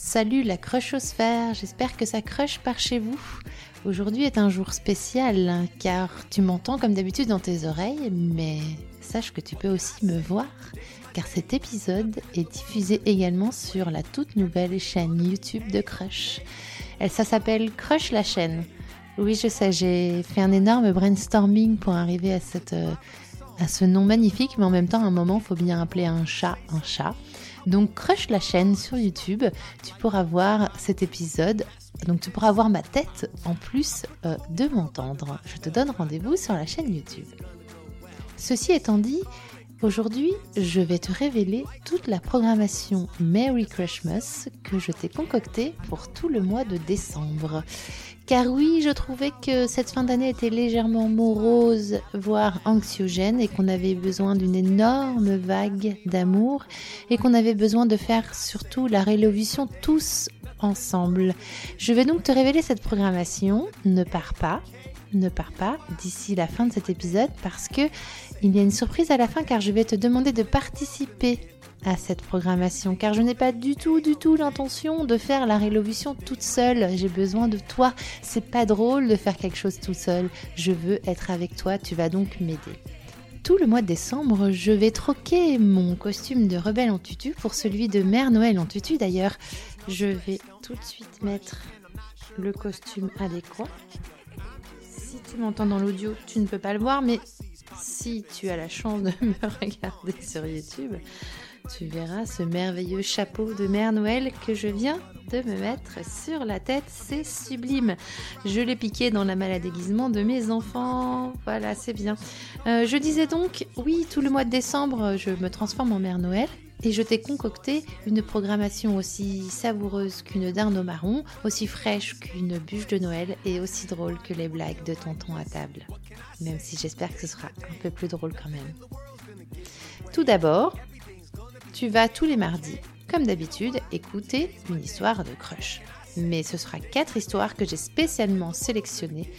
Salut la crushosphère, j'espère que ça crush par chez vous. Aujourd'hui est un jour spécial car tu m'entends comme d'habitude dans tes oreilles, mais sache que tu peux aussi me voir car cet épisode est diffusé également sur la toute nouvelle chaîne YouTube de Crush. Ça s'appelle Crush la chaîne. Oui, je sais, j'ai fait un énorme brainstorming pour arriver à, cette, euh, à ce nom magnifique, mais en même temps, à un moment, il faut bien appeler un chat un chat. Donc, Crush la chaîne sur YouTube, tu pourras voir cet épisode. Donc, tu pourras voir ma tête en plus euh, de m'entendre. Je te donne rendez-vous sur la chaîne YouTube. Ceci étant dit, Aujourd'hui, je vais te révéler toute la programmation Merry Christmas que je t'ai concoctée pour tout le mois de décembre. Car oui, je trouvais que cette fin d'année était légèrement morose, voire anxiogène, et qu'on avait besoin d'une énorme vague d'amour, et qu'on avait besoin de faire surtout la révolution tous ensemble. Je vais donc te révéler cette programmation. Ne pars pas, ne pars pas d'ici la fin de cet épisode parce que il y a une surprise à la fin car je vais te demander de participer à cette programmation car je n'ai pas du tout du tout l'intention de faire la révolution toute seule. J'ai besoin de toi. C'est pas drôle de faire quelque chose tout seul. Je veux être avec toi, tu vas donc m'aider. Tout le mois de décembre, je vais troquer mon costume de rebelle en tutu pour celui de Mère Noël en tutu d'ailleurs. Je vais tout de suite mettre le costume adéquat tu m'entends dans l'audio, tu ne peux pas le voir, mais si tu as la chance de me regarder sur YouTube, tu verras ce merveilleux chapeau de Mère Noël que je viens de me mettre sur la tête. C'est sublime. Je l'ai piqué dans la malle déguisement de mes enfants. Voilà, c'est bien. Euh, je disais donc, oui, tout le mois de décembre, je me transforme en Mère Noël. Et je t'ai concocté une programmation aussi savoureuse qu'une dinde au marron, aussi fraîche qu'une bûche de Noël et aussi drôle que les blagues de tonton à table. Même si j'espère que ce sera un peu plus drôle quand même. Tout d'abord, tu vas tous les mardis, comme d'habitude, écouter une histoire de crush. Mais ce sera quatre histoires que j'ai spécialement sélectionnées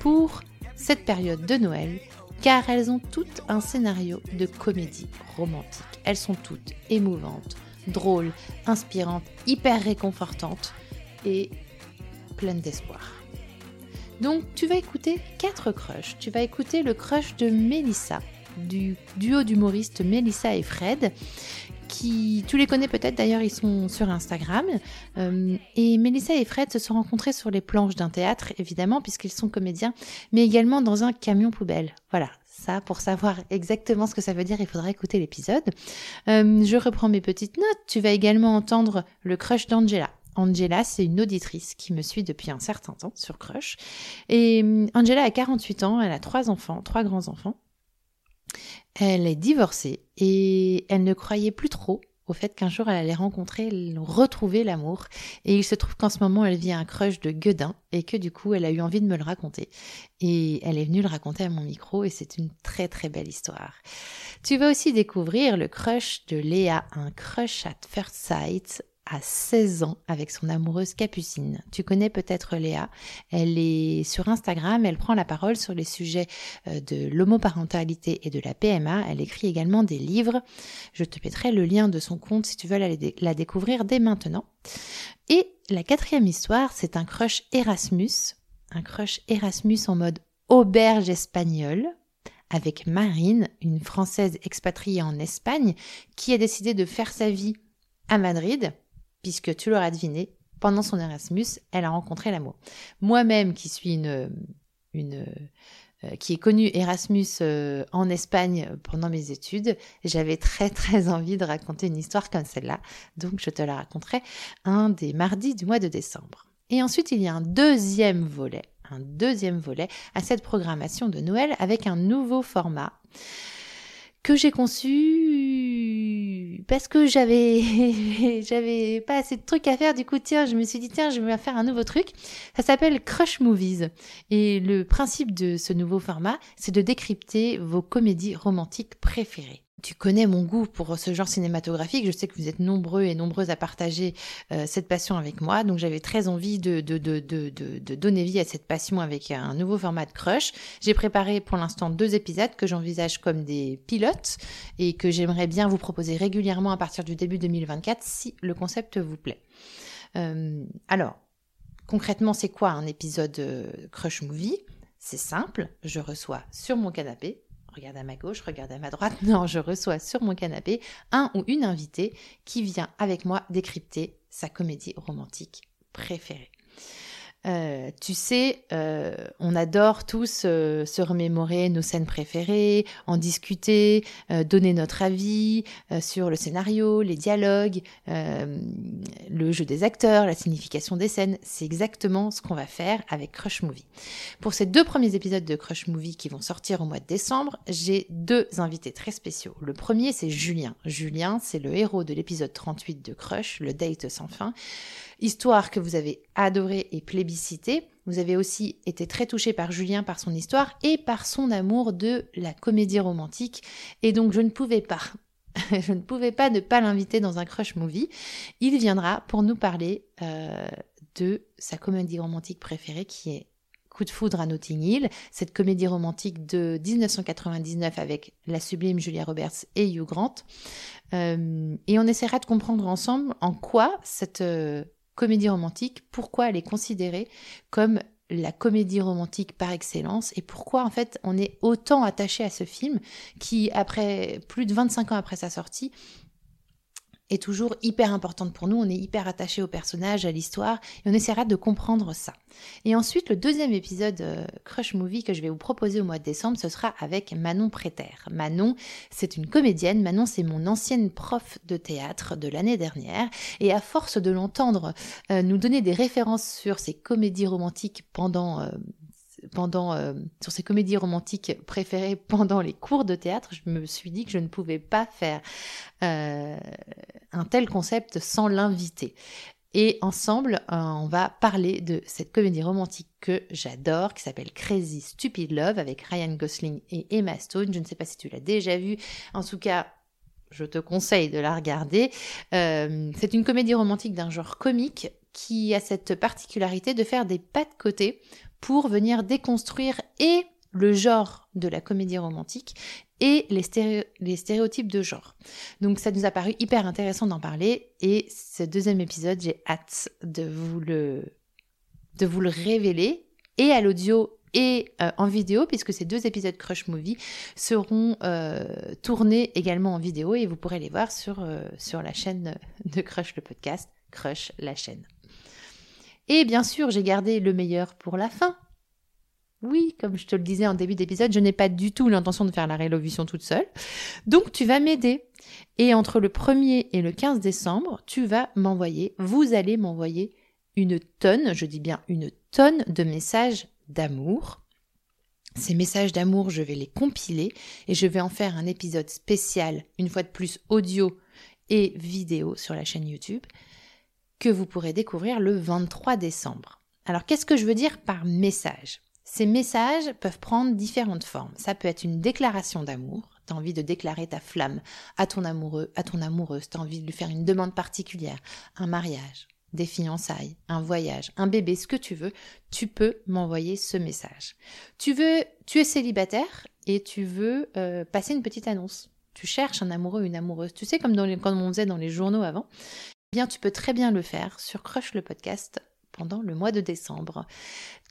pour cette période de Noël car elles ont toutes un scénario de comédie romantique. Elles sont toutes émouvantes, drôles, inspirantes, hyper réconfortantes et pleines d'espoir. Donc tu vas écouter quatre crushs. Tu vas écouter le crush de Melissa, du duo d'humoristes Melissa et Fred, qui, tu les connais peut-être d'ailleurs, ils sont sur Instagram. Euh, et Melissa et Fred se sont rencontrés sur les planches d'un théâtre, évidemment, puisqu'ils sont comédiens, mais également dans un camion poubelle. Voilà, ça, pour savoir exactement ce que ça veut dire, il faudra écouter l'épisode. Euh, je reprends mes petites notes. Tu vas également entendre le crush d'Angela. Angela, c'est une auditrice qui me suit depuis un certain temps sur Crush. Et euh, Angela a 48 ans, elle a trois enfants, trois grands-enfants. Elle est divorcée et elle ne croyait plus trop au fait qu'un jour elle allait rencontrer, retrouver l'amour. Et il se trouve qu'en ce moment elle vit un crush de Guedin et que du coup elle a eu envie de me le raconter. Et elle est venue le raconter à mon micro et c'est une très très belle histoire. Tu vas aussi découvrir le crush de Léa, un crush at first sight à 16 ans avec son amoureuse Capucine. Tu connais peut-être Léa. Elle est sur Instagram, elle prend la parole sur les sujets euh, de l'homoparentalité et de la PMA. Elle écrit également des livres. Je te mettrai le lien de son compte si tu veux la, découvrir dès maintenant. Et la quatrième histoire, c'est un crush Erasmus. Un crush Erasmus en mode auberge espagnole avec Marine, une Française expatriée en Espagne, qui a décidé de faire sa vie à Madrid puisque tu l'auras deviné, pendant son Erasmus, elle a rencontré l'amour. Moi-même, qui suis une, euh, qui ai connu Erasmus euh, en Espagne pendant mes études, j'avais très très envie de raconter une histoire comme celle-là, donc je te la raconterai un des mardis du mois de décembre. Et ensuite, il y a un deuxième volet, un deuxième volet à cette programmation de Noël avec un nouveau format que j'ai conçu parce que j'avais j'avais pas assez de trucs à faire du coup tiens je me suis dit tiens je vais faire un nouveau truc. Ça s'appelle Crush Movies. Et le principe de ce nouveau format c'est de décrypter vos comédies romantiques préférées tu connais mon goût pour ce genre cinématographique. Je sais que vous êtes nombreux et nombreuses à partager euh, cette passion avec moi. Donc j'avais très envie de, de, de, de, donner vie à cette passion avec un nouveau format de crush. J'ai préparé pour l'instant deux épisodes que j'envisage comme des pilotes et que j'aimerais bien vous proposer régulièrement à partir du début 2024 si le concept vous plaît. alors, concrètement, c'est quoi un épisode Crush Movie? C'est simple, je reçois sur mon canapé, regarde à ma gauche, regarde à ma droite, non, je reçois sur mon canapé un ou une invitée qui vient avec moi décrypter sa comédie romantique préférée. Euh, tu sais, euh, on adore tous euh, se remémorer nos scènes préférées, en discuter, donner notre avis sur le scénario, les dialogues, le jeu des acteurs, la signification des scènes. C'est exactement ce qu'on va faire avec Crush Movie. Pour ces deux premiers épisodes de Crush Movie qui vont sortir au mois de décembre, j'ai deux invités très spéciaux. Le premier, c'est Julien. Julien, c'est le héros de l'épisode 38 de Crush, le date sans fin. Histoire que vous avez adorée et plébiscitée. Vous avez aussi été très touché par Julien, par son histoire et par son amour de la comédie romantique. Et donc je ne pouvais pas, je ne pouvais pas ne pas l'inviter dans un crush movie. Il viendra pour nous parler euh, de sa comédie romantique préférée qui est Coup de foudre à Notting Hill, cette comédie romantique de 1999 avec la sublime Julia Roberts et Hugh Grant. Euh, et on essaiera de comprendre ensemble en quoi cette euh, comédie romantique, pourquoi elle est considérée comme la comédie romantique par excellence et pourquoi en fait on est autant attaché à ce film qui après plus de 25 ans après sa sortie est toujours hyper importante pour nous. On est hyper attaché au personnage, à l'histoire, et on essaiera de comprendre ça. Et ensuite, le deuxième épisode euh, Crush Movie que je vais vous proposer au mois de décembre, ce sera avec Manon Préter. Manon, c'est une comédienne. Manon, c'est mon ancienne prof de théâtre de l'année dernière. Et à force de l'entendre euh, nous donner des références sur ses comédies romantiques pendant euh, pendant sur ses comédies romantiques préférées pendant les cours de théâtre, je me suis dit que je ne pouvais pas faire un tel concept sans l'inviter. Et ensemble, euh, on va parler de cette comédie romantique que j'adore, qui s'appelle Crazy Stupid Love, avec Ryan Gosling et Emma Stone. Je ne sais pas si tu l'as déjà vue. En tout cas, je te conseille de la regarder. c'est une comédie romantique d'un genre comique qui a cette particularité de faire des pas de côté pour venir déconstruire et le genre de la comédie romantique et les, stéréotypes de genre. Donc ça nous a paru hyper intéressant d'en parler et ce deuxième épisode, j'ai hâte de vous le, de vous le révéler et à l'audio et euh, en vidéo, puisque ces deux épisodes Crush Movie seront euh, tournés également en vidéo et vous pourrez les voir sur, euh, sur la chaîne de Crush le podcast, Crush la chaîne. Et bien sûr, j'ai gardé le meilleur pour la fin. Oui, comme je te le disais en début d'épisode, je n'ai pas du tout l'intention de faire la révolution toute seule. Donc tu vas m'aider. Et entre le 1er et le 15 décembre, tu vas m'envoyer, vous allez m'envoyer une tonne, je dis bien une tonne de messages d'amour. Ces messages d'amour, je vais les compiler et je vais en faire un épisode spécial, une fois de plus audio et vidéo sur la chaîne YouTube que vous pourrez découvrir le 23 décembre. Alors qu'est-ce que je veux dire par message? Ces messages peuvent prendre différentes formes. Ça peut être une déclaration d'amour, tu as envie de déclarer ta flamme à ton amoureux, à ton amoureuse, tu as envie de lui faire une demande particulière, un mariage, des fiançailles, un voyage, un bébé, ce que tu veux, tu peux m'envoyer ce message. Tu veux, tu es célibataire et tu veux euh, passer une petite annonce. Tu cherches un amoureux, une amoureuse. Tu sais, comme dans les, on faisait dans les journaux avant, bien tu peux très bien le faire sur Crush le podcast pendant le mois de décembre.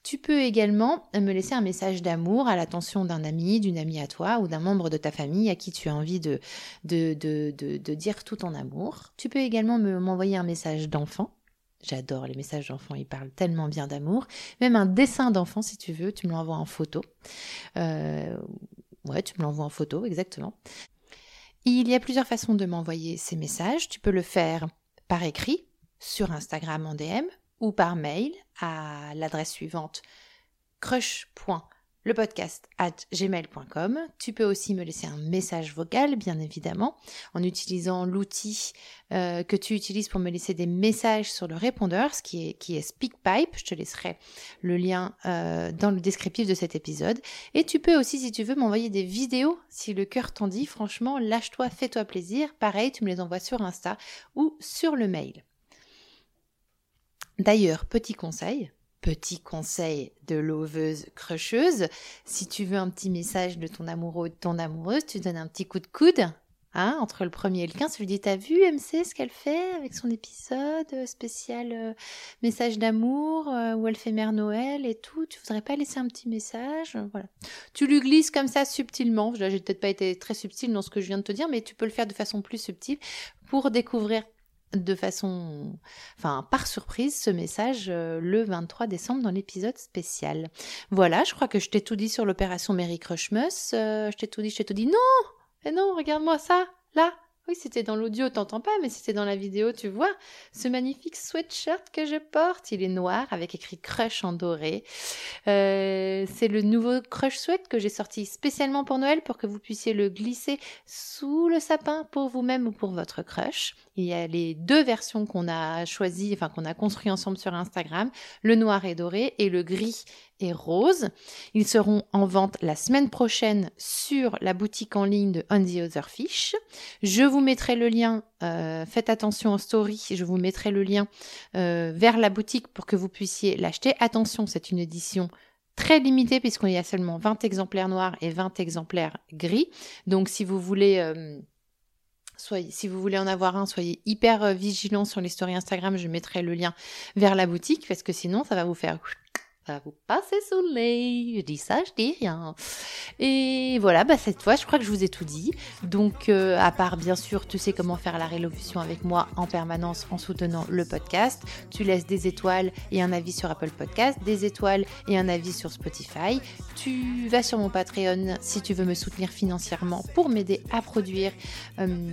Tu peux également me laisser un message d'amour à l'attention d'un ami, d'une amie à toi ou d'un membre de ta famille à qui tu as envie de, dire tout ton amour. Tu peux également m'envoyer un message d'enfant. J'adore les messages d'enfants, ils parlent tellement bien d'amour. Même un dessin d'enfant si tu veux, tu me l'envoies en photo. Euh, ouais, tu me l'envoies en photo, exactement. Il y a plusieurs façons de m'envoyer ces messages. Tu peux le faire par écrit sur Instagram en DM ou par mail à l'adresse suivante crush.lepodcast at gmail.com. Tu peux aussi me laisser un message vocal, bien évidemment, en utilisant l'outil euh, que tu utilises pour me laisser des messages sur le répondeur, ce qui est, qui est SpeakPipe. Je te laisserai le lien euh, dans le descriptif de cet épisode. Et tu peux aussi, si tu veux, m'envoyer des vidéos, si le cœur t'en dit. Franchement, lâche-toi, fais-toi plaisir. Pareil, tu me les envoies sur Insta ou sur le mail. D'ailleurs, petit conseil, petit conseil de loveuse crusheuse, si tu veux un petit message de ton amoureux ou de ton amoureuse, tu donnes un petit coup de coude Hein, entre le premier et le 15, tu lui dis T'as vu MC ce qu'elle fait avec son épisode euh, spécial euh, message d'amour euh, où elle fait Mère Noël et tout Tu voudrais pas laisser un petit message Voilà. Tu lui glisses comme ça subtilement. Là, j'ai peut-être pas été très subtil dans ce que je viens de te dire, mais tu peux le faire de façon plus subtile pour découvrir de façon, enfin par surprise, ce message le 23 décembre dans l'épisode spécial. Voilà, je crois que je t'ai tout dit sur l'opération Mary Crushmus. je t'ai tout dit, je t'ai tout dit. Non mais non, regarde-moi ça, là. Oui, c'était dans l'audio, t'entends pas, mais c'était dans la vidéo, tu vois. Ce magnifique sweatshirt que je porte, il est noir avec écrit Crush en doré. Euh, c'est le nouveau Crush Sweat que j'ai sorti spécialement pour Noël pour que vous puissiez le glisser sous le sapin pour vous-même ou pour votre crush. Il y a les deux versions qu'on a choisies, enfin qu'on a construit ensemble sur Instagram, le noir et doré et le gris et rose. Ils seront en vente la semaine prochaine sur la boutique en ligne de On the Other Fish. Je vous mettrai le lien, euh, faites attention aux stories, je vous mettrai le lien euh, vers la boutique pour que vous puissiez l'acheter. Attention, c'est une édition très limitée puisqu'il y a seulement 20 exemplaires noirs et 20 exemplaires gris. Donc si vous voulez... Euh, soyez, si vous voulez en avoir un, soyez hyper vigilant sur les stories Instagram. Je mettrai le lien vers la boutique parce que sinon, ça va vous faire vous passer sous nez. Je dis ça, je dis rien. Et voilà, bah cette fois, je crois que je vous ai tout dit. Donc, euh, à part, bien sûr, tu sais comment faire la rélocution avec moi en permanence en soutenant le podcast. Tu laisses des étoiles et un avis sur Apple Podcast, des étoiles et un avis sur Spotify. Tu vas sur mon Patreon si tu veux me soutenir financièrement pour m'aider à produire euh,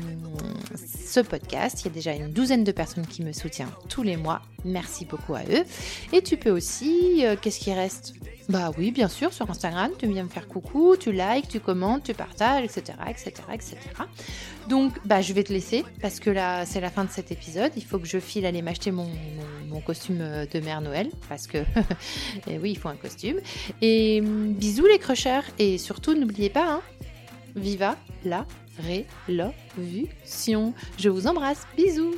ce podcast. Il y a déjà une douzaine de personnes qui me soutiennent tous les mois. Merci beaucoup à eux. Et tu peux aussi... Euh, qu'est-ce qui reste Bah oui, bien sûr, sur Instagram, tu viens me faire coucou, tu likes, tu commentes, tu partages, etc., etc., etc. Donc, bah, je vais te laisser parce que là, c'est la fin de cet épisode. Il faut que je file aller m'acheter mon, costume euh, de mère Noël parce que, et oui, il faut un costume. Et hum, bisous les crushers et surtout, n'oubliez pas, hein, viva la révolution. Je vous embrasse, bisous